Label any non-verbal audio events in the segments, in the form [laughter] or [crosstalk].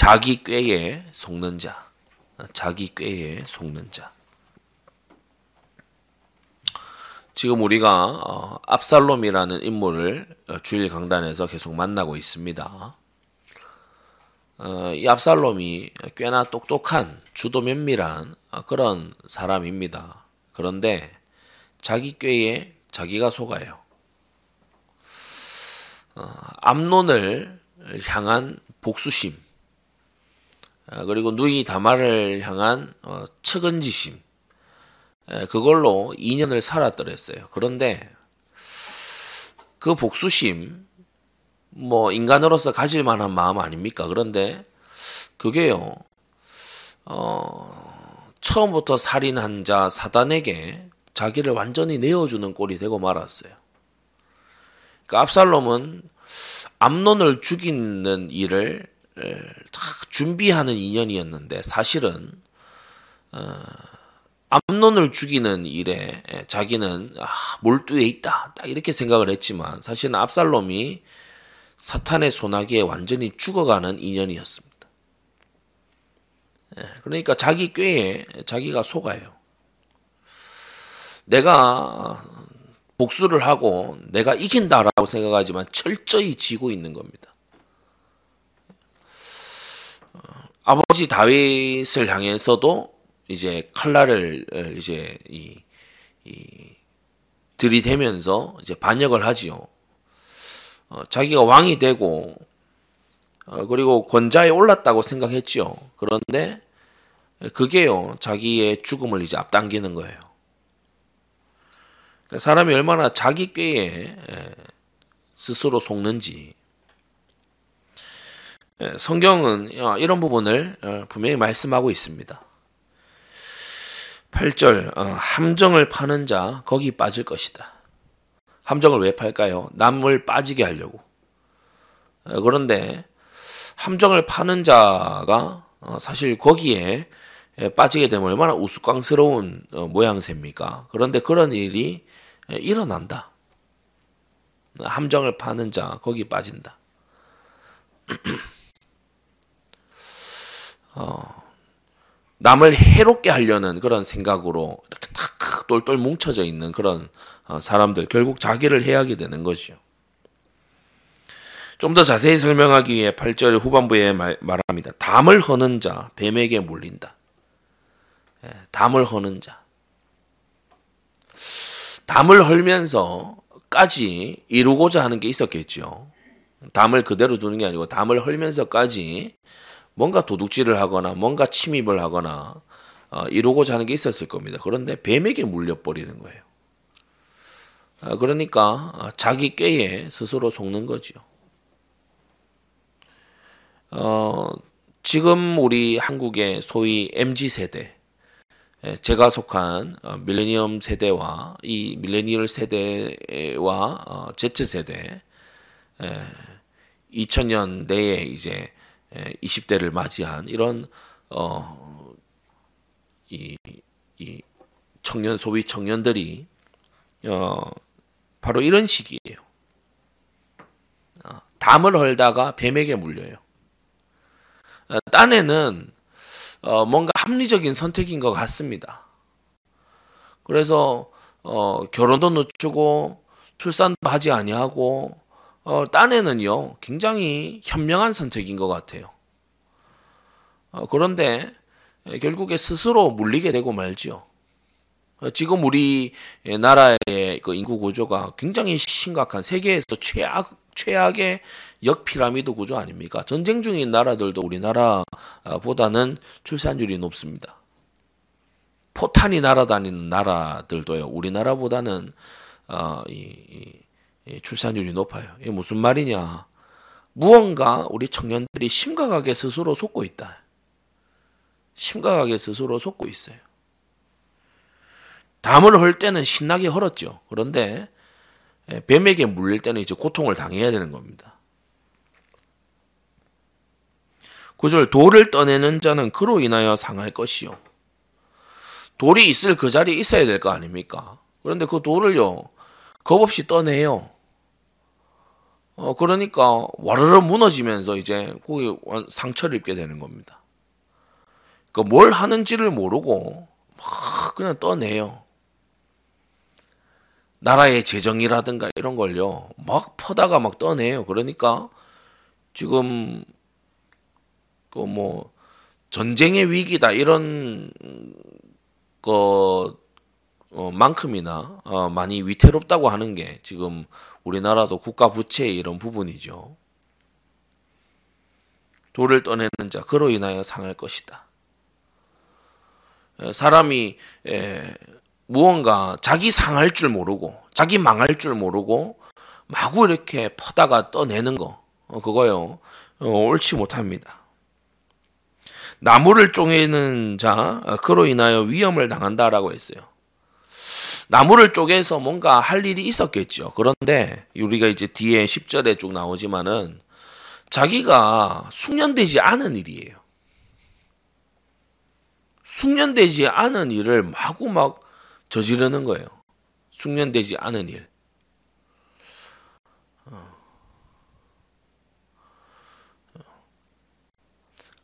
자기 꾀에 속는 자. 자기 꾀에 속는 자. 지금 우리가 어, 압살롬이라는 인물을 어, 주일 강단에서 계속 만나고 있습니다. 어, 이 압살롬이 꽤나 똑똑한 주도 면밀한 그런 사람입니다. 그런데 자기 꾀에 자기가 속아요. 암론을 향한 복수심, 그리고 누이 다말을 향한 측은지심, 그걸로 2년을 살았더랬어요. 그런데 그 복수심, 뭐 인간으로서 가질 만한 마음 아닙니까? 그런데 그게요, 어, 처음부터 살인한 자 사단에게 자기를 완전히 내어주는 꼴이 되고 말았어요. 그러니까 압살롬은 암론을 죽이는 일을 다 준비하는 인연이었는데 사실은 어, 암론을 죽이는 일에 자기는 아, 몰두해 있다. 딱 이렇게 생각을 했지만 사실은 압살롬이 사탄의 소나기에 완전히 죽어가는 인연이었습니다. 그러니까 자기 꾀에 자기가 속아요. 내가 복수를 하고 내가 이긴다라고 생각하지만 철저히 지고 있는 겁니다. 어, 아버지 다윗을 향해서도 이제 칼날을 어, 이제 이, 이 들이대면서 이제 반역을 하지요. 어, 자기가 왕이 되고 어, 그리고 권자에 올랐다고 생각했지요. 그런데 그게요 자기의 죽음을 이제 앞당기는 거예요. 그러니까 사람이 얼마나 자기 꾀에 스스로 속는지 성경은 이런 부분을 분명히 말씀하고 있습니다. 8절 어, 함정을 파는 자 거기 빠질 것이다. 함정을 왜 팔까요? 남을 빠지게 하려고. 어, 그런데 함정을 파는 자가 어, 사실 거기에 빠지게 되면 얼마나 우스꽝스러운 모양새입니까? 그런데 그런 일이 일어난다. 함정을 파는 자 거기 빠진다. [clears throat] 어, 남을 해롭게 하려는 그런 생각으로 이렇게 탁 똘똘 뭉쳐져 있는 그런 어, 사람들 결국 자기를 해하게 되는 것이요. 좀 더 자세히 설명하기 위해 8절 후반부에 말, 말합니다. 담을 허는 자 뱀에게 물린다. 예, 담을 허는 자. 담을 헐면서까지 이루고자 하는 게 있었겠죠. 담을 그대로 두는 게 아니고 담을 헐면서까지 뭔가 도둑질을 하거나 뭔가 침입을 하거나 어, 이루고자 하는 게 있었을 겁니다. 그런데 뱀에게 물려버리는 거예요. 어, 그러니까 어, 자기 꾀에 스스로 속는 거지요. 어, 지금 우리 한국의 소위 MZ 세대, 예, 제가 속한 어, 밀레니엄 세대와 이 밀레니얼 세대와 어, Z 세대, 2000년 예, 내에 이제 20대를 맞이한 이런 어, 이, 이 청년 소위 청년들이 어, 바로 이런 시기예요. 어, 담을 헐다가 뱀에게 물려요. 어, 딴에는 어, 뭔가 합리적인 선택인 것 같습니다. 그래서 어, 결혼도 늦추고 출산도 하지 아니하고 어, 딴에는요, 굉장히 현명한 선택인 것 같아요. 어, 그런데 결국에 스스로 물리게 되고 말죠. 어, 지금 우리 나라의 그 인구 구조가 굉장히 심각한 세계에서 최악 최악의 역피라미드 구조 아닙니까? 전쟁 중인 나라들도 우리나라보다는 출산율이 높습니다. 포탄이 날아다니는 나라들도요. 우리나라보다는 어, 이, 이 출산율이 높아요. 이게 무슨 말이냐? 무언가 우리 청년들이 심각하게 스스로 속고 있다. 심각하게 스스로 속고 있어요. 담을 헐 때는 신나게 헐었죠. 그런데 뱀에게 물릴 때는 이제 고통을 당해야 되는 겁니다. 구절 돌을 떠내는 자는 그로 인하여 상할 것이요. 돌이 있을 그 자리에 있어야 될 거 아닙니까? 그런데 그 돌을요, 겁 없이 떠내요. 어, 그러니까 와르르 무너지면서 이제 거기 상처를 입게 되는 겁니다. 그러니까 뭘 하는지를 모르고 막 그냥 떠내요. 나라의 재정이라든가 이런 걸요, 막 퍼다가 막 떠내요. 그러니까 지금 그 뭐 전쟁의 위기다 이런 거 어, 만큼이나 어, 많이 위태롭다고 하는 게 지금 우리나라도 국가 부채의 이런 부분이죠. 돌을 떠내는 자 그로 인하여 상할 것이다. 사람이 에, 무언가 자기 상할 줄 모르고 자기 망할 줄 모르고 마구 이렇게 퍼다가 떠내는 거 어, 그거요 어, 옳지 못합니다. 나무를 쪼개는 자 어, 그로 인하여 위험을 당한다라고 했어요. 나무를 쪼개서 뭔가 할 일이 있었겠죠. 그런데 우리가 이제 뒤에 10절에 쭉 나오지만은 자기가 숙련되지 않은 일이에요. 숙련되지 않은 일을 마구 막 저지르는 거예요. 숙련되지 않은 일. 어.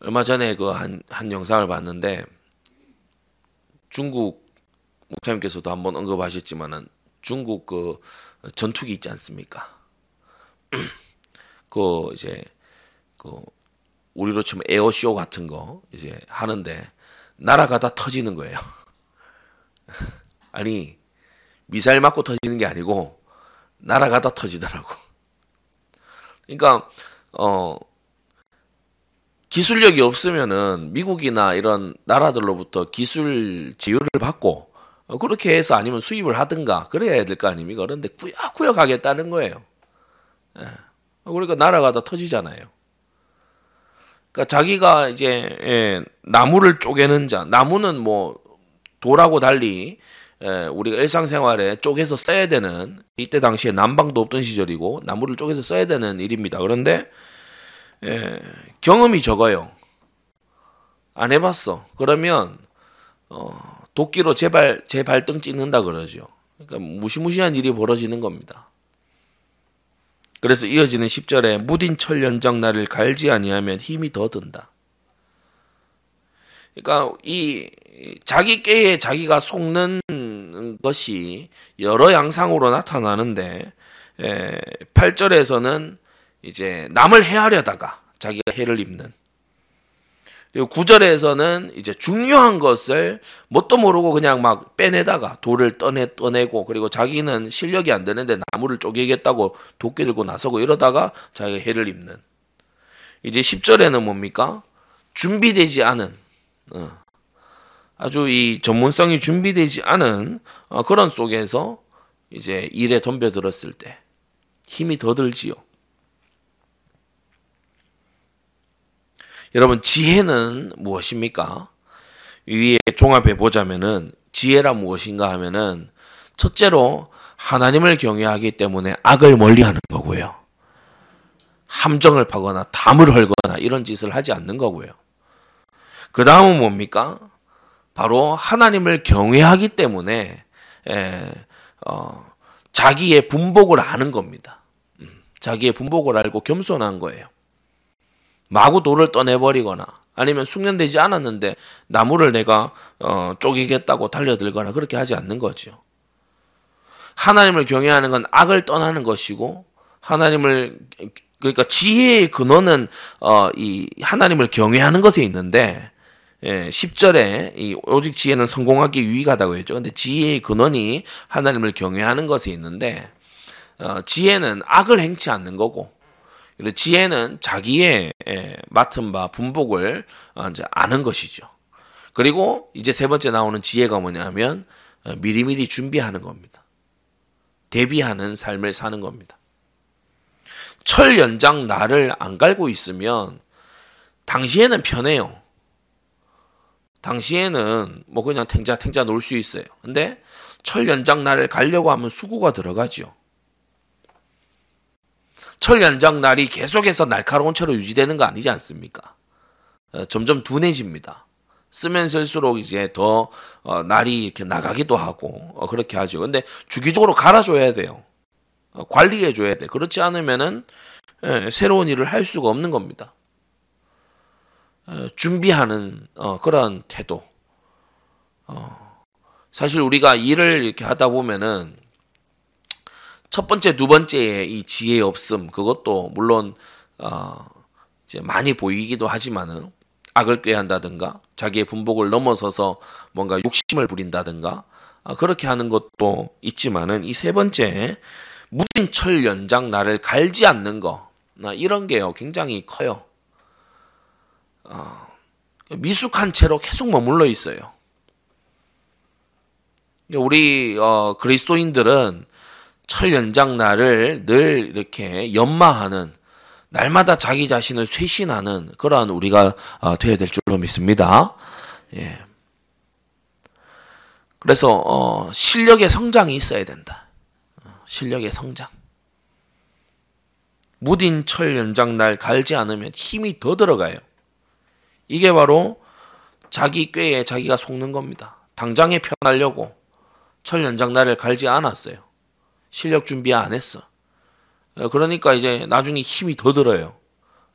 얼마 전에 그 한, 한 영상을 봤는데 중국 목사님께서도 한번 언급하셨지만은 중국 그 전투기 있지 않습니까? [clears throat] 그 이제 그 우리로 치면 에어쇼 같은 거 이제 하는데 날아가다 터지는 거예요. [laughs] 아니 미사일 맞고 터지는 게 아니고 날아가다 터지더라고. 그러니까 어 기술력이 없으면은 미국이나 이런 나라들로부터 기술 제휴를 받고 어, 그렇게 해서 아니면 수입을 하든가 그래야 될 거 아닙니까? 그런데 꾸역꾸역 하겠다는 거예요. 예. 그러니까 날아가다 터지잖아요. 그러니까 자기가 이제 예, 나무를 쪼개는 자, 나무는 뭐 돌하고 달리 예, 우리가 일상생활에 쪼개서 써야 되는 이때 당시에 난방도 없던 시절이고 나무를 쪼개서 써야 되는 일입니다. 그런데 예, 경험이 적어요. 안 해봤어. 그러면 어, 도끼로 제발 제 발등 찍는다 그러죠. 그러니까 무시무시한 일이 벌어지는 겁니다. 그래서 이어지는 10절에 무딘 철 연장 나를 갈지 아니하면 힘이 더 든다. 그러니까 이 자기 깨에 자기가 속는 것이 여러 양상으로 나타나는데 8절에서는 이제 남을 해하려다가 자기가 해를 입는 그리고 구절에서는 이제 중요한 것을 뭣도 모르고 그냥 막 빼내다가 돌을 떠내 떠내고 그리고 자기는 실력이 안 되는데 나무를 쪼개겠다고 도끼 들고 나서고 이러다가 자기가 해를 입는. 이제 10절에는 뭡니까? 준비되지 않은 어, 아주 이 전문성이 준비되지 않은 어, 그런 속에서 이제 일에 덤벼들었을 때 힘이 더 들지요. 여러분 지혜는 무엇입니까? 위에 종합해 보자면은 지혜라 무엇인가 하면은 첫째로 하나님을 경외하기 때문에 악을 멀리하는 거고요. 함정을 파거나 담을 헐거나 이런 짓을 하지 않는 거고요. 그 다음은 뭡니까? 바로 하나님을 경외하기 때문에 에, 어, 자기의 분복을 아는 겁니다. 음, 자기의 분복을 알고 겸손한 거예요. 마구 돌을 떠내버리거나 아니면 숙련되지 않았는데 나무를 내가 어, 쪼개겠다고 달려들거나 그렇게 하지 않는 거죠. 하나님을 경외하는 건 악을 떠나는 것이고 하나님을 그러니까 지혜의 근원은 어, 이 하나님을 경외하는 것에 있는데 예, 10절에 이 오직 지혜는 성공하기 유익하다고 했죠. 근데 지혜의 근원이 하나님을 경외하는 것에 있는데 어, 지혜는 악을 행치 않는 거고 지혜는 자기의 맡은 바 분복을 어, 이제 아는 것이죠. 그리고 이제 세 번째 나오는 지혜가 뭐냐면 어, 미리미리 준비하는 겁니다. 대비하는 삶을 사는 겁니다. 철 연장 나를 안 갈고 있으면 당시에는 편해요. 당시에는 뭐 그냥 탱자 탱자 놀 수 있어요. 근데 철 연장 나를 가려고 하면 수고가 들어가죠. 철 연장 날이 계속해서 날카로운 채로 유지되는 거 아니지 않습니까? 어, 점점 둔해집니다. 쓰면 쓸수록 이제 더 어, 날이 이렇게 나가기도 하고 어, 그렇게 하죠. 근데 주기적으로 갈아줘야 돼요. 어, 관리해 줘야 돼. 그렇지 않으면은 예, 새로운 일을 할 수가 없는 겁니다. 어, 준비하는 어, 그런 태도. 어, 사실 우리가 일을 이렇게 하다 보면은 첫 번째, 두 번째의 이 지혜 없음 그것도 물론 어, 이제 많이 보이기도 하지만은 악을 꾀한다든가 자기의 분복을 넘어서서 뭔가 욕심을 부린다든가 아, 그렇게 하는 것도 있지만은 이 세 번째 무딘 철 연장 나를 갈지 않는 거 이런 게요 굉장히 커요. 어, 미숙한 채로 계속 머물러 있어요. 우리 어, 그리스도인들은 철 연장 날을 늘 이렇게 연마하는 날마다 자기 자신을 쇄신하는 그러한 우리가 어, 되어야 될 줄로 믿습니다. 예. 그래서 어, 실력의 성장이 있어야 된다. 어, 실력의 성장. 무딘 철 연장 날 갈지 않으면 힘이 더 들어가요. 이게 바로 자기 꾀에 자기가 속는 겁니다. 당장에 편하려고 철 연장 날을 갈지 않았어요. 실력 준비 안 했어. 어, 그러니까 이제 나중에 힘이 더 들어요.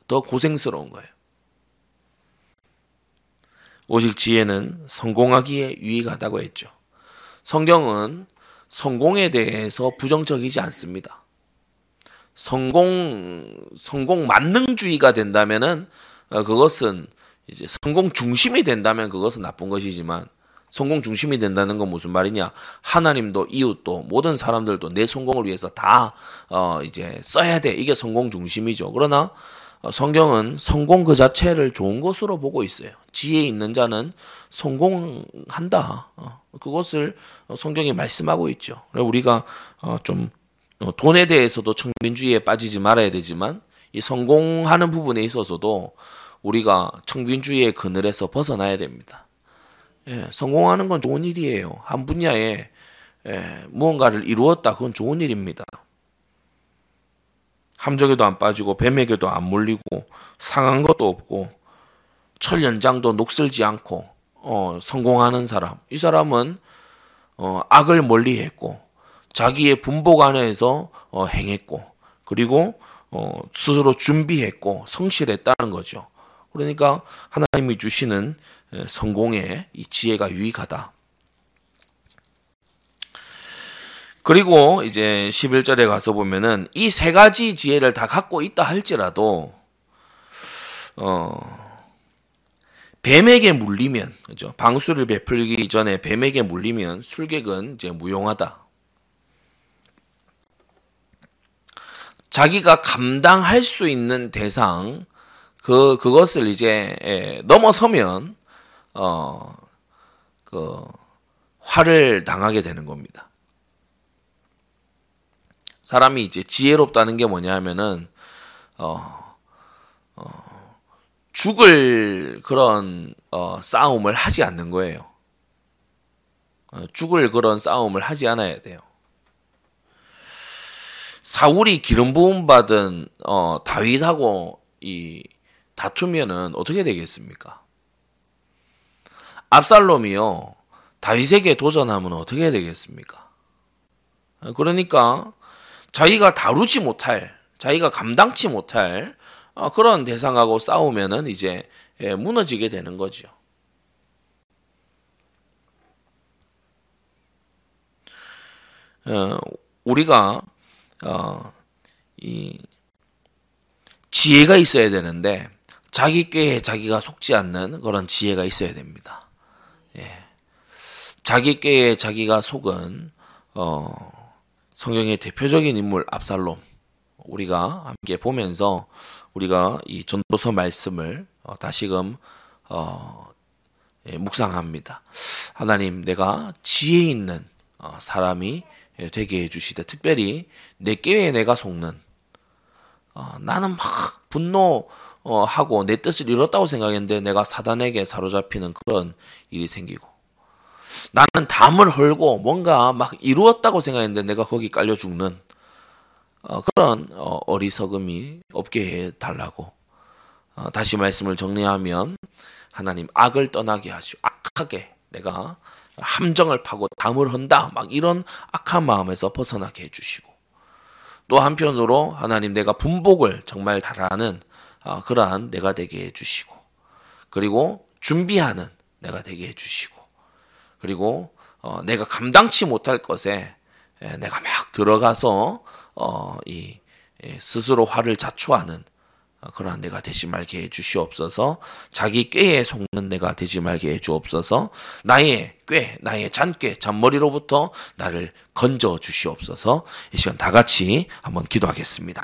더 고생스러운 거예요. 오직 지혜는 성공하기에 유익하다고 했죠. 성경은 성공에 대해서 부정적이지 않습니다. 성공, 성공 만능주의가 된다면은 어, 그것은 이제 성공 중심이 된다면 그것은 나쁜 것이지만 성공 중심이 된다는 건 무슨 말이냐? 하나님도 이웃도 모든 사람들도 내 성공을 위해서 다 어, 이제 써야 돼. 이게 성공 중심이죠. 그러나 어, 성경은 성공 그 자체를 좋은 것으로 보고 있어요. 지혜 있는 자는 성공한다. 어, 그것을 성경이 말씀하고 있죠. 우리가 어, 좀 어, 돈에 대해서도 청빈주의에 빠지지 말아야 되지만 이 성공하는 부분에 있어서도 우리가 청빈주의의 그늘에서 벗어나야 됩니다. 예, 성공하는 건 좋은 일이에요. 한 분야에 예, 무언가를 이루었다. 그건 좋은 일입니다. 함정에도 안 빠지고 뱀에게도 안 몰리고 상한 것도 없고 철 연장도 녹슬지 않고 어, 성공하는 사람. 이 사람은 어, 악을 멀리했고 자기의 분복 안에서 어, 행했고 그리고 어, 스스로 준비했고 성실했다는 거죠. 그러니까 하나님이 주시는 성공의 이 지혜가 유익하다. 그리고 이제 11절에 가서 보면은 이 세 가지 지혜를 다 갖고 있다 할지라도 어 뱀에게 물리면 그죠? 방수를 베풀기 전에 뱀에게 물리면 술객은 이제 무용하다. 자기가 감당할 수 있는 대상 그 그것을 이제 예, 넘어서면 어, 그, 화를 당하게 되는 겁니다. 사람이 이제 지혜롭다는 게 뭐냐 하면은, 어, 어, 죽을 그런, 어, 싸움을 하지 않는 거예요. 어, 죽을 그런 싸움을 하지 않아야 돼요. 사울이 기름 부음 받은 어, 다윗하고 이 다투면은 어떻게 되겠습니까? 압살롬이요. 다윗에게 도전하면 어떻게 되겠습니까? 그러니까 자기가 다루지 못할, 자기가 감당치 못할 어, 그런 대상하고 싸우면은 이제 예, 무너지게 되는 거죠. 어, 우리가 어, 이 지혜가 있어야 되는데 자기 꾀에 자기가 속지 않는 그런 지혜가 있어야 됩니다. 예. 자기 꾀에 자기가 속은 어, 성경의 대표적인 인물 압살롬 우리가 함께 보면서 우리가 이 전도서 말씀을 어, 다시금 어, 예, 묵상합니다. 하나님, 내가 지혜 있는 어, 사람이 예, 되게 해주시되 특별히 내 꾀에 내가 속는 어, 나는 막 분노 어, 하고 내 뜻을 이뤘다고 생각했는데 내가 사단에게 사로잡히는 그런 일이 생기고. 나는 담을 헐고 뭔가 막 이루었다고 생각했는데 내가 거기 깔려 죽는 어, 그런 어, 어리석음이 없게 해 달라고. 어, 다시 말씀을 정리하면 하나님 악을 떠나게 하시오. 악하게 내가 함정을 파고 담을 헌다. 막 이런 악한 마음에서 벗어나게 해주시고. 또 한편으로 하나님 내가 분복을 정말 잘하는 어, 그러한 내가 되게 해주시고 그리고 준비하는 내가 되게 해주시고 그리고 어, 내가 감당치 못할 것에 에, 내가 막 들어가서 어, 이 에, 스스로 화를 자초하는 어, 그러한 내가 되지 말게 해 주시옵소서. 자기 꾀에 속는 내가 되지 말게 해 주옵소서. 나의 꾀, 나의 잔꾀, 잔머리로부터 나를 건져 주시옵소서. 이 시간 다 같이 한번 기도하겠습니다.